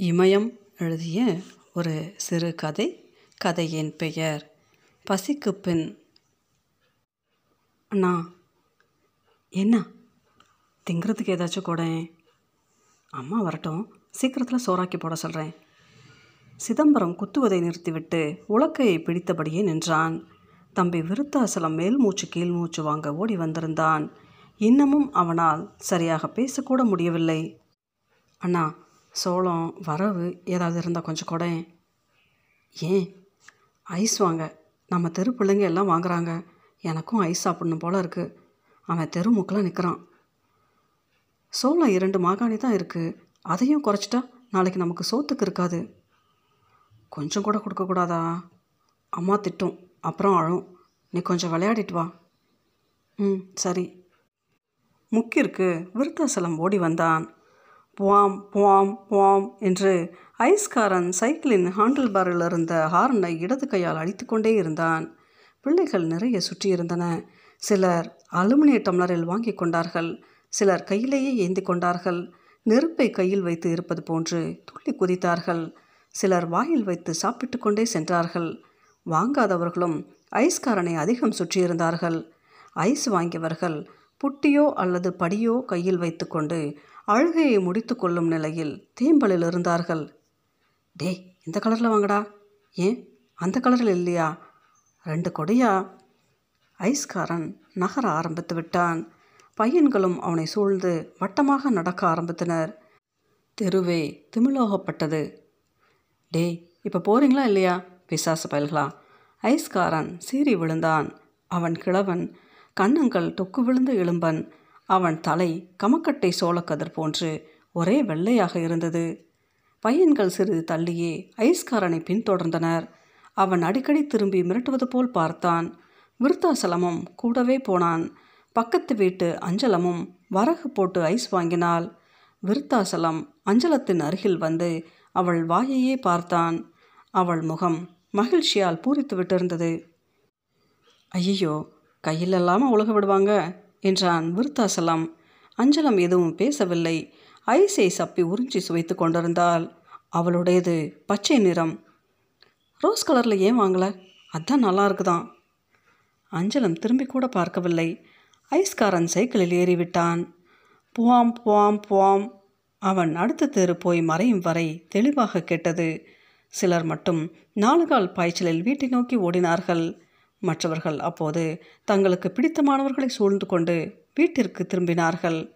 இமயம் எழுதிய ஒரு சிறு கதை கதையின் பெயர் பசிக்கு பின். அண்ணா என்ன? திங்கிறதுக்கு ஏதாச்சும் கூடேன் அம்மா வரட்டும் சீக்கிரத்தில் சோறாக்கி போட சொல்கிறேன் சிதம்பரம் குத்துவதை நிறுத்திவிட்டு உலக்கையை பிடித்தபடியே நின்றான். தம்பி விருத்தாசலம் மேல் மூச்சு கீழ் மூச்சு வாங்க ஓடி வந்திருந்தான். இன்னமும் அவனால் சரியாக பேசக்கூட முடியவில்லை. அண்ணா சோளம் வரவு ஏதாவது இருந்தால் கொஞ்சம் கொடேன் ஏன்? ஐஸ் வாங்க. நம்ம தெரு பிள்ளைங்க எல்லாம் வாங்குறாங்க. எனக்கும் ஐஸ் சாப்பிடணும் போல் இருக்குது அவன் தெரு முக்கில் நிற்கிறான் சோளம் இரண்டு மாகாணி தான் இருக்குது அதையும் குறைச்சிட்டா நாளைக்கு நமக்கு சோத்துக்கு இருக்காது. கொஞ்சம் கூட கொடுக்கக்கூடாதா அம்மா திட்டும். அப்புறம் அழும். நீ கொஞ்சம் விளையாடிட்டு வா. ம் சரி. முக்கிற்கு விருத்தாசலம் ஓடி வந்தான். புவாம் புவாம் புவாம் என்று ஐஸ்காரன் சைக்கிளின் ஹாண்டில் பாரில் இருந்த ஹார்னை இடது கையால் அடித்துக்கொண்டே இருந்தான். பிள்ளைகள் நிறைய சுற்றியிருந்தன சிலர் அலுமினிய டம்ளரில் வாங்கி கொண்டார்கள். சிலர் கையிலேயே ஏந்தி கொண்டார்கள். நெருப்பை கையில் வைத்து இருப்பது போன்று துள்ளி குதித்தார்கள். சிலர் வாயில் வைத்து சாப்பிட்டு கொண்டே சென்றார்கள். வாங்காதவர்களும் ஐஸ்காரனை அதிகம் சுற்றியிருந்தார்கள் ஐஸ் வாங்கியவர்கள் புட்டியோ அல்லது படியோ கையில் வைத்துக்கொண்டு அழுகையை முடித்து கொள்ளும் நிலையில் தேம்பலில் இருந்தார்கள். டேய் இந்த கலரில் வாங்கடா. ஏன்? அந்த கலரில் இல்லையா? ரெண்டு கொடியா? ஐஸ்காரன். நகர ஆரம்பித்து விட்டான். பையன்களும் அவனை சூழ்ந்து வட்டமாக நடக்க ஆரம்பித்தனர். தெருவே திமிழோகப்பட்டது டேய் இப்போ போகிறீங்களா இல்லையா? பிசாசு பயல்களா? ஐஸ்காரன் சீறி விழுந்தான். அவன் கிழவன் கண்ணங்கள் தொக்கு விழுந்து எழும்பன். அவன் தலை கமக்கட்டை சோளக்கதிர் போன்று ஒரே வெள்ளையாக இருந்தது. பையன்கள் சிறிது தள்ளியே ஐஸ்காரனை பின்தொடர்ந்தனர். அவன் அடிக்கடி திரும்பி மிரட்டுவது போல் பார்த்தான். விருத்தாசலமும் கூடவே போனான். பக்கத்து வீட்டு அஞ்சலமும் வரகு போட்டு ஐஸ் வாங்கினாள். விருத்தாசலம் அஞ்சலத்தின் அருகில் வந்து அவள் வாயையே பார்த்தான். அவள் முகம் மகிழ்ச்சியால் பூரித்து விட்டிருந்தது. ஐயோ கையிலெல்லாமல் உலக விடுவாங்க? என்றான் விருத்தாசலம். அஞ்சலம் எதுவும் பேசவில்லை. ஐஸை சப்பி உறிஞ்சி சுவைத்து கொண்டிருந்தால் அவளுடையது பச்சை நிறம். ரோஸ் கலரில் ஏன் வாங்கலை? அதான் நல்லா இருக்குதான். அஞ்சலம் திரும்பி கூட பார்க்கவில்லை. ஐஸ்காரன் சைக்கிளில் ஏறிவிட்டான். புவாம் புவாம் புவாம். அவன் அடுத்த தெரு போய் மறையும் வரை தெளிவாக கேட்டது. சிலர் மட்டும் நாலுகால் பாய்ச்சலில் வீட்டை நோக்கி ஓடினார்கள். மற்றவர்கள் அப்போது தங்களுக்கு பிடித்தமானவர்களை சூழ்ந்து கொண்டு வீட்டிற்கு திரும்பினார்கள்.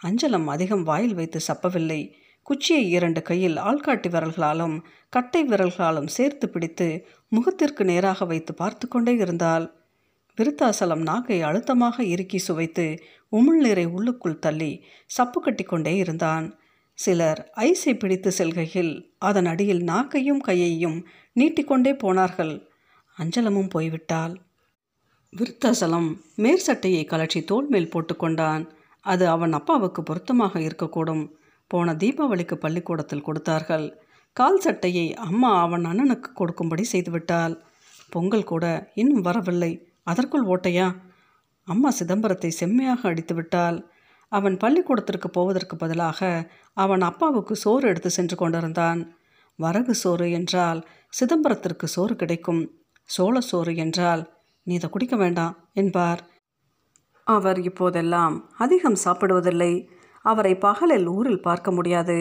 அஞ்சலம் அதிகம் வாயில் வைத்து சப்பவில்லை. குச்சியை இரண்டு கையில் ஆள்காட்டி விரல்களாலும் கட்டை விரல்களாலும் சேர்த்து பிடித்து முகத்திற்கு நேராக வைத்து பார்த்து கொண்டே இருந்தாள். விருத்தாசலம் நாக்கை அழுத்தமாக இறுக்கி சுவைத்து உமிழ்நீரை உள்ளுக்குள் தள்ளி சப்பு கட்டி கொண்டே இருந்தான். சிலர் ஐஸை பிடித்து செல்கையில் அதன் அடியில் நாக்கையும் கையையும் நீட்டிக்கொண்டே போனார்கள். அஞ்சலமும் போய்விட்டாள். விருத்தாசலம் மேற்சட்டையை கலற்றி தோல் மேல் போட்டுக்கொண்டான் அது அவன் அப்பாவுக்கு பொருத்தமாக இருக்கக்கூடும். போன தீபாவளிக்கு பள்ளிக்கூடத்தில் கொடுத்தார்கள். கால் சட்டையை அம்மா அவன் அண்ணனுக்கு கொடுக்கும்படி செய்துவிட்டாள். பொங்கல் கூட இன்னும் வரவில்லை. அதற்குள் ஓட்டையா? அம்மா சிதம்பரத்தை செம்மையாக அடித்து விட்டாள் அவன் பள்ளிக்கூடத்திற்கு போவதற்கு பதிலாக அவன் அப்பாவுக்கு சோறு எடுத்து சென்று கொண்டிருந்தான். வரகு சோறு என்றால் சிதம்பரத்திற்கு சோறு கிடைக்கும். சோழ சோறு என்றால் நீ இதை குடிக்க வேண்டாம் என்பார். அவர் இப்போதெல்லாம் அதிகம் சாப்பிடுவதில்லை. அவரை பகலில் ஊரில் பார்க்க முடியாது.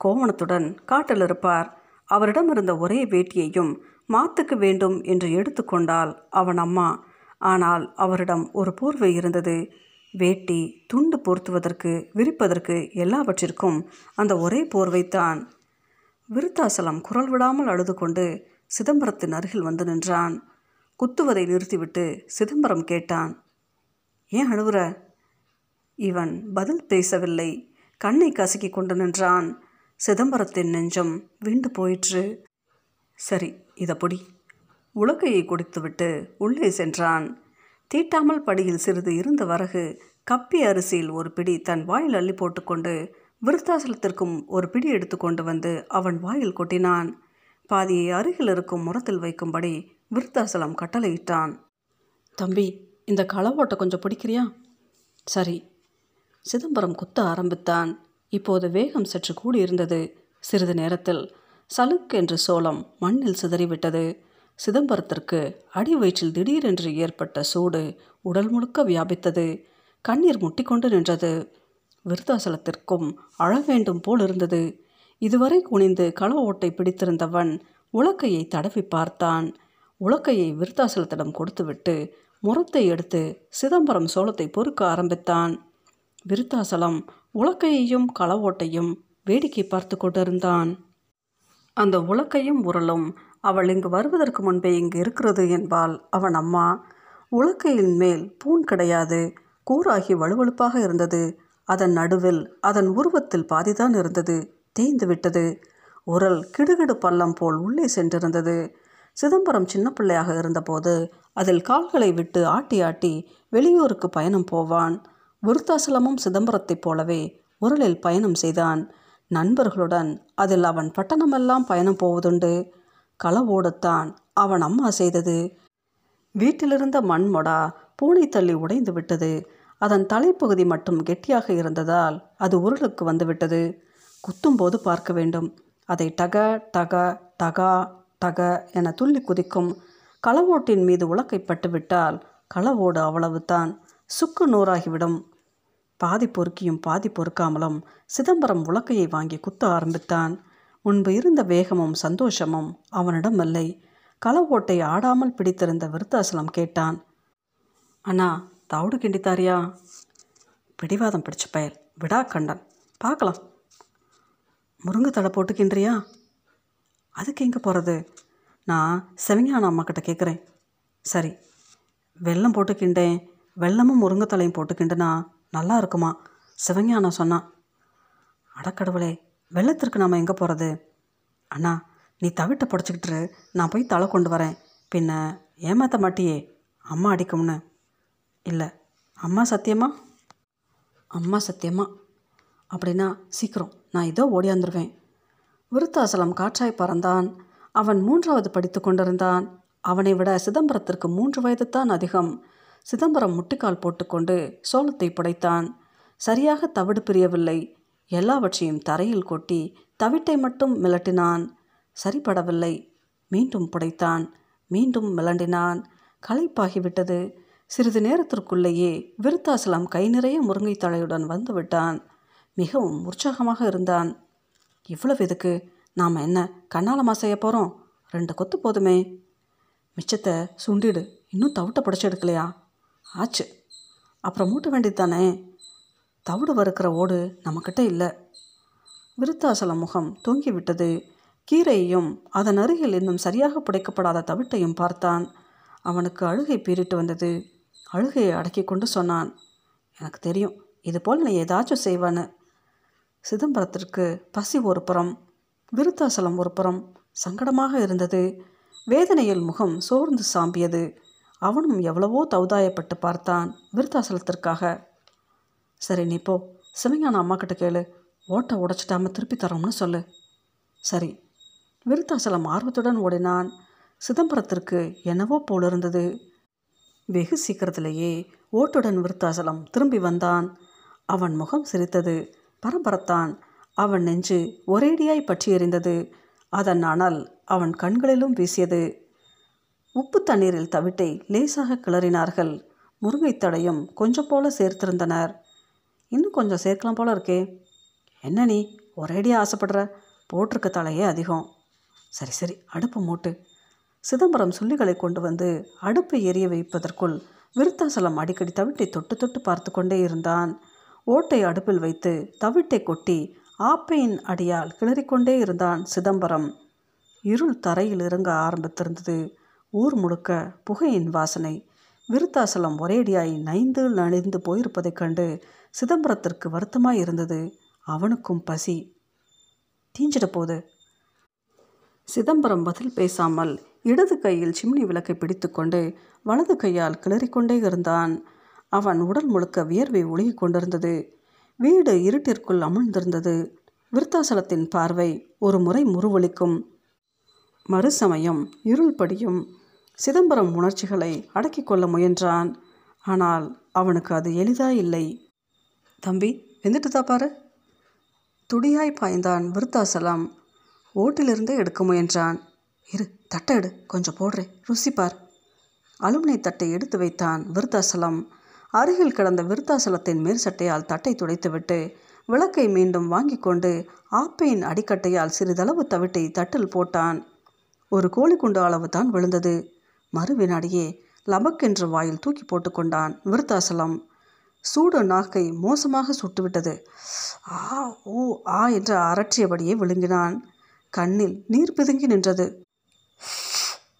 கோவணத்துடன் காட்டில் இருப்பார். அவரிடம் இருந்த ஒரே வேட்டியையும் மாத்துக்கு வேண்டும் என்று எடுத்துக்கொண்டால் அவன் அம்மா. ஆனால் அவரிடம் ஒரு போர்வை இருந்தது. வேட்டி துண்டு பொருத்துவதற்கு விரிப்பதற்கு எல்லாவற்றிற்கும் அந்த ஒரே போர்வைத்தான் விருத்தாசலம் குரல் விடாமல் அழுது கொண்டு சிதம்பரத்தின் அருகில் வந்து நின்றான். குத்துவதை நிறுத்திவிட்டு சிதம்பரம் கேட்டான் ஏன் அழுவுற? இவன் பதில் பேசவில்லை. கண்ணை கசக்கி கொண்டு நின்றான். சிதம்பரத்தின் நெஞ்சம் வீண்டு போயிற்று. சரி இதை பொடி. உலக்கையை குடித்துவிட்டு உள்ளே சென்றான். தீட்டாமல் படியில் சிறிது இருந்த வரகு கப்பி அரிசியில் ஒரு பிடி தன் வாயில் அள்ளி போட்டுக்கொண்டு விருத்தாசலத்திற்கும் ஒரு பிடி எடுத்துக்கொண்டு வந்து அவன் வாயில் கொட்டினான். பாதியை அருகில் இருக்கும் முரத்தில் வைக்கும்படி விருத்தாசலம் கட்டளையிட்டான். தம்பி இந்த களவோட்டை கொஞ்சம் பிடிக்கிறியா? சரி. சிதம்பரம் குத்த ஆரம்பித்தான். இப்போது வேகம் சற்று கூடியிருந்தது. சிறிது நேரத்தில் சலுக் என்று சோளம் மண்ணில் சிதறிவிட்டது. சிதம்பரத்திற்கு அடி வயிற்றில் திடீரென்று ஏற்பட்ட சூடு உடல் முழுக்க வியாபித்தது. கண்ணீர் முட்டிக்கொண்டு நின்றது. விருத்தாசலத்திற்கும் அழ வேண்டும் போல் இருந்தது இதுவரை குனிந்து கள ஓட்டை பிடித்திருந்தவன் உலக்கையை தடவி பார்த்தான். உலக்கையை விருத்தாசலத்திடம் கொடுத்துவிட்டு முரத்தை எடுத்து சிதம்பரம் சோளத்தை பொறுக்க ஆரம்பித்தான். விருத்தாசலம் உலக்கையையும் கள ஓட்டையும் வேடிக்கை பார்த்து கொண்டிருந்தான். அந்த உலக்கையும் உரலும் அவள் இங்கு வருவதற்கு முன்பே இங்கு இருக்கிறது என்பால் அவன் அம்மா. உலக்கையின் மேல் பூன் கிடையாது. கூராகி வலுவழுப்பாக இருந்தது. அதன் நடுவில் அதன் உருவத்தில் பாதிதான் இருந்தது. தேய்ந்து விட்டது. உரல் கிடுகிடு பள்ளம் போல் உள்ளே சென்றிருந்தது. சிதம்பரம் சின்ன பிள்ளையாக இருந்தபோது அதில் கால்களை விட்டு ஆட்டி ஆட்டி வெளியூருக்கு பயணம் போவான். விருத்தாசலமும் சிதம்பரத்தைப் போலவே உரலில் பயணம் செய்தான். நண்பர்களுடன் அதில் அவன் பட்டணமெல்லாம் பயணம் போவதுண்டு. களவோடுத்தான் அவன் அம்மா செய்தது. வீட்டிலிருந்த மண்மொடா பூனை தள்ளி உடைந்து விட்டது. அதன் தலைப்பகுதி மட்டும் கெட்டியாக இருந்ததால் அது உருளுக்கு வந்துவிட்டது குத்தும்போது பார்க்க வேண்டும். அதை டக டக டகா டக என துள்ளி குதிக்கும் களவோட்டின் மீது உலக்கை பட்டுவிட்டால் களவோடு அவ்வளவுதான். சுக்கு நூறாகிவிடும். பாதி பொறுக்கியும் பாதி பொறுக்காமலும் சிதம்பரம் உலக்கையை வாங்கி குத்த ஆரம்பித்தான். முன்பு இருந்த வேகமும் சந்தோஷமும் அவனிடம் இல்லை களவோட்டை ஆடாமல் பிடித்திருந்த விருத்தாசலம் கேட்டான். அண்ணா தவுடு கிண்டித்தாரியா? பிடிவாதம் பிடிச்ச பயல். விடா கண்டன் பார்க்கலாம். முருங்கை தழை போட்டு கிண்டுறியா? அதுக்கு எங்கே போகிறது நான் செவஞான அம்மாக்கிட்ட கேட்குறேன் சரி வெல்லம் போட்டு கிண்டேன். வெல்லமும் முருங்கைத்தலையும் போட்டு கிண்டுனா நல்லா இருக்குமா? சிவஞானம் சொன்னான் அடக்கடவுளே வெள்ளத்திற்கு நாம் எங்கே போகிறது அண்ணா நீ தவிட்ட புடச்சிக்கிட்டு நான் போய் தலை கொண்டு வரேன். பின்ன ஏமாற்ற மாட்டியே அம்மா அடிக்கும்னு. இல்லை அம்மா சத்தியமா? அம்மா சத்தியமா? அப்படின்னா சீக்கிரம். நான் இதோ ஓடியாந்துருவேன் விருத்தாசலம் காற்றாய் பறந்தான். அவன் மூன்றாவது படித்து கொண்டிருந்தான். அவனை விட சிதம்பரத்திற்கு மூன்று வயதுதான் அதிகம். சிதம்பரம் முட்டிக்கால் போட்டுக்கொண்டு சோளத்தை புடைத்தான். சரியாக தவிடு பிரியவில்லை. எல்லாவற்றையும் தரையில் கொட்டி தவிட்டை மட்டும் மிளட்டினான் சரிபடவில்லை. மீண்டும் புடைத்தான். மீண்டும் மிளண்டினான் களைப்பாகிவிட்டது. சிறிது நேரத்திற்குள்ளேயே விருத்தாசலம் கை நிறைய முருங்கை தலையுடன் வந்துவிட்டான் மிகவும் உற்சாகமாக இருந்தான். இவ்வளவு எதுக்கு? நாம் என்ன கண்ணாலமா செய்ய போகிறோம் ரெண்டு கொத்து போதுமே. மிச்சத்தை சுண்டிடு. இன்னும் தவிட்டை புடைச்சி எடுக்கலையா ஆச்சு. அப்புறம் மூட்ட வேண்டியது தானே? தவிடு வறுக்கிற ஓடு நம்மக்கிட்ட இல்லை. விருத்தாசலம் முகம் தொங்கி விட்டது கீரையையும் அதன் அருகில் இன்னும் சரியாக புடைக்கப்படாத தவிட்டையும் பார்த்தான். அவனுக்கு அழுகை பீறிட்டு வந்தது. அழுகையை அடக்கி கொண்டு சொன்னான். எனக்கு தெரியும். இது போல் நீ ஏதாச்சும் செய்வான்னு. சிதம்பரத்திற்கு பசி ஒரு புறம் விருத்தாசலம் ஒரு புறம் சங்கடமாக இருந்தது. வேதனையில் முகம் சோர்ந்து சாம்பியது. அவனும் எவ்வளவோ தௌதாயப்பட்டு பார்த்தான் விருத்தாசலத்திற்காக. சரி நீ போ. சிவஞான அம்மா கிட்ட கேளு. ஓட்டை உடைச்சிட்டாம திருப்பி தரோம்னு சொல்லு. சரி. விருத்தாசலம் ஆர்வத்துடன் ஓடினான். சிதம்பரத்திற்கு என்னவோ போலிருந்தது வெகு சீக்கிரத்திலேயே ஓட்டுடன் விருத்தாசலம் திரும்பி வந்தான். அவன் முகம் சிரித்தது. பரபரத்தான். அவன் நெஞ்சு ஒரேடியாய் பற்றி எறிந்தது அதன் அனல் அவன் கண்களிலும் வீசியது. உப்பு தண்ணீரில் தவிட்டை லேசாக கிளறினார்கள். முருங்கைத்தடையும் கொஞ்சம் போல சேர்த்திருந்தனர். இன்னும் கொஞ்சம் சேர்க்கலாம் போல இருக்கே. என்ன நீ ஒரேடியாக ஆசைப்படுற? போட்டிருக்க தலையே அதிகம். சரி சரி அடுப்பு மூட்டு. சிதம்பரம் சுள்ளிகளை கொண்டு வந்து அடுப்பை எரிய வைப்பதற்குள் விருத்தாசலம் அடிக்கடி தவிட்டை தொட்டு தொட்டு பார்த்து கொண்டே இருந்தான். ஓட்டை அடுப்பில் வைத்து தவிட்டை கொட்டி ஆப்பையின் அடியால் கிளறிக்கொண்டே இருந்தான் சிதம்பரம். இருள் தரையில் இறங்க ஆரம்பித்திருந்தது. ஊர் முழுக்க புகையின் வாசனை. விருத்தாசலம் ஒரேடியாய் நைந்து நனைந்து போயிருப்பதைக் கண்டு சிதம்பரத்திற்கு வருத்தமாய் இருந்தது. அவனுக்கும் பசி. தீஞ்சிட போது. சிதம்பரம் பதில் பேசாமல் இடது கையில் சிம்னி விளக்கை பிடித்துக்கொண்டு வலது கையால் கிளறிக்கொண்டே இருந்தான். அவன் உடல் முழுக்க வியர்வை ஒழுகி கொண்டிருந்தது. வீடு இருட்டிற்குள் அமிழ்ந்திருந்தது விருத்தாசலத்தின் பார்வை ஒரு முறை முருவளிக்கும் மறுசமயம் இருள் படியும். சிதம்பரம் உணர்ச்சிகளை அடக்கிக் கொள்ள முயன்றான். ஆனால் அவனுக்கு அது எளிதா இல்லை தம்பி வெந்துட்டுதா பாரு? துடியாய் பாய்ந்தான் விருத்தாசலம். ஓட்டிலிருந்தே எடுக்க முயன்றான். இரு தட்டை எடு. கொஞ்சம் போடுறேன். ருசிப்பார். அலுமினை தட்டை எடுத்து வைத்தான் விருத்தாசலம். அருகில் கிடந்த விருத்தாசலத்தின் மேற்சட்டையால் தட்டை துடைத்துவிட்டு விளக்கை மீண்டும் வாங்கி கொண்டு ஆப்பையின் அடிக்கட்டையால் சிறிதளவு தவிட்டை தட்டில் போட்டான். ஒரு கோழிக்குண்டு அளவு தான் விழுந்தது. மறு வினாடியே லபக்கென்று வாயில் தூக்கி போட்டுக்கொண்டான் விருத்தாசலம். சூடு நாக்கை மோசமாக சுட்டுவிட்டது. ஆ ஓ ஆ என்று அரற்றியபடியே விழுங்கினான். கண்ணில் நீர் பிதுங்கி நின்றது.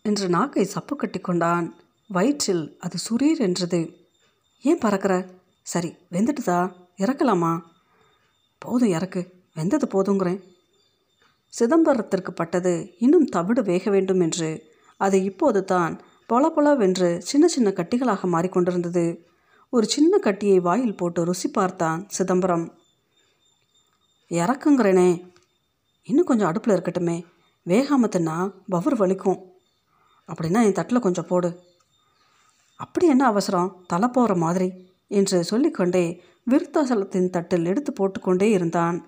என்று நாக்கை சப்பு கட்டி கொண்டான். வயிற்றில் அது சுரீர் என்றது. ஏன் பறக்கிற? சரி வெந்துட்டுதா? இறக்கலாமா? போதும் இறக்கு. வெந்தது போதுங்கிறேன். சிதம்பரத்திற்கு பட்டது இன்னும் தவிடு வேக வேண்டும் என்று. அது இப்போது தான் பொல பொலவென்று சின்ன சின்ன கட்டிகளாக மாறிக்கொண்டிருந்தது. ஒரு சின்ன கட்டியை வாயில் போட்டு ருசி பார்த்தான் சிதம்பரம். இறக்குங்கிறேனே. இன்னும் கொஞ்சம் அடுப்பில் இருக்கட்டுமே. வேகாமத்துன்னா தின்னா பவர் வலிக்கும். அப்படின்னா என் தட்டில் கொஞ்சம் போடு. அப்படி என்ன அவசரம்? தலை போகிற மாதிரி? என்று சொல்லிக்கொண்டே விருத்தாசலத்தின் தட்டில் எடுத்து போட்டுக்கொண்டே இருந்தான்.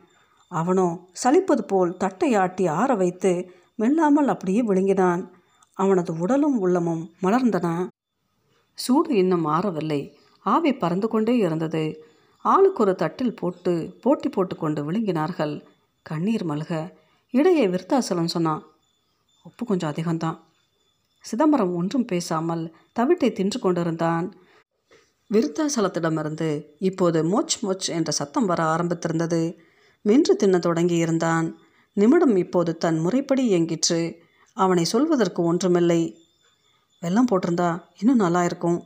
அவனோ சலிப்பது போல் தட்டை ஆட்டி ஆற வைத்து மெல்லாமல் அப்படியே விழுங்கினான். அவனது உடலும் உள்ளமும் மலர்ந்தன. சூடு இன்னும் ஆறவில்லை ஆவி பறந்து கொண்டே இருந்தது. ஆளுக்கு ஒரு தட்டில் போட்டு போட்டி போட்டுக்கொண்டு விழுங்கினார்கள். கண்ணீர் மல்க. இடையே விருத்தாசலம் சொன்னான் உப்பு கொஞ்சம் அதிகம்தான். சிதம்பரம் ஒன்றும் பேசாமல் தவிட்டை தின்று கொண்டிருந்தான். விருத்தாசலத்திடமிருந்து இப்போது மோச் மோச் என்ற சத்தம் வர ஆரம்பித்திருந்தது. மென்று தின்ன தொடங்கியிருந்தான். நிமிடம் இப்போது தன் முறைப்படி இயங்கிற்று. அவனை சொல்வதற்கு ஒன்றுமில்லை. வெள்ளம் போட்டிருந்தா இன்னும் நல்லா இருக்கும்.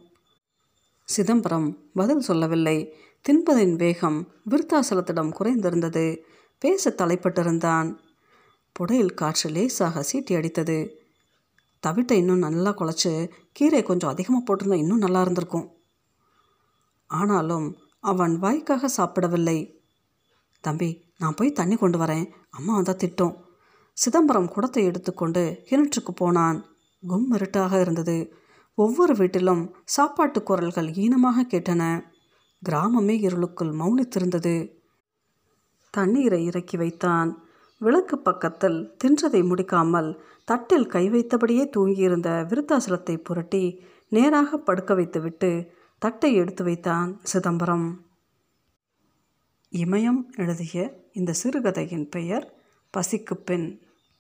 சிதம்பரம் பதில் சொல்லவில்லை. தின்பதின் வேகம் விருத்தாசலத்திடம் குறைந்திருந்தது. பேச தலைப்பட்டிருந்தான். புடையில் காற்று லேசாக சீட்டி அடித்தது. தவிட்டை இன்னும் நல்லா குழச்சி கீரை கொஞ்சம் அதிகமாக போட்டிருந்தா இன்னும் நல்லா இருந்திருக்கும். ஆனாலும் அவன் வாய்க்காக சாப்பிடவில்லை. தம்பி நான் போய் தண்ணி கொண்டு வரேன். அம்மா வந்தால் திட்டோம். சிதம்பரம் குடத்தை எடுத்துக்கொண்டு கிணற்றுக்கு போனான். கும் இருட்டாக இருந்தது. ஒவ்வொரு வீட்டிலும் சாப்பாட்டு குரல்கள் ஈனமாக கேட்டன. கிராமமே இருளுக்குள் மௌனித்திருந்தது. தண்ணீரை இறக்கி வைத்தான். விளக்கு பக்கத்தில் தின்றதை முடிக்காமல் தட்டில் கை வைத்தபடியே தூங்கியிருந்த விருத்தாசலத்தை புரட்டி நேராக படுக்க வைத்துவிட்டு தட்டை எடுத்து வைத்தான் சிதம்பரம். இமயம் எழுதிய இந்த சிறுகதையின் பெயர் பசிக்கு பெண்.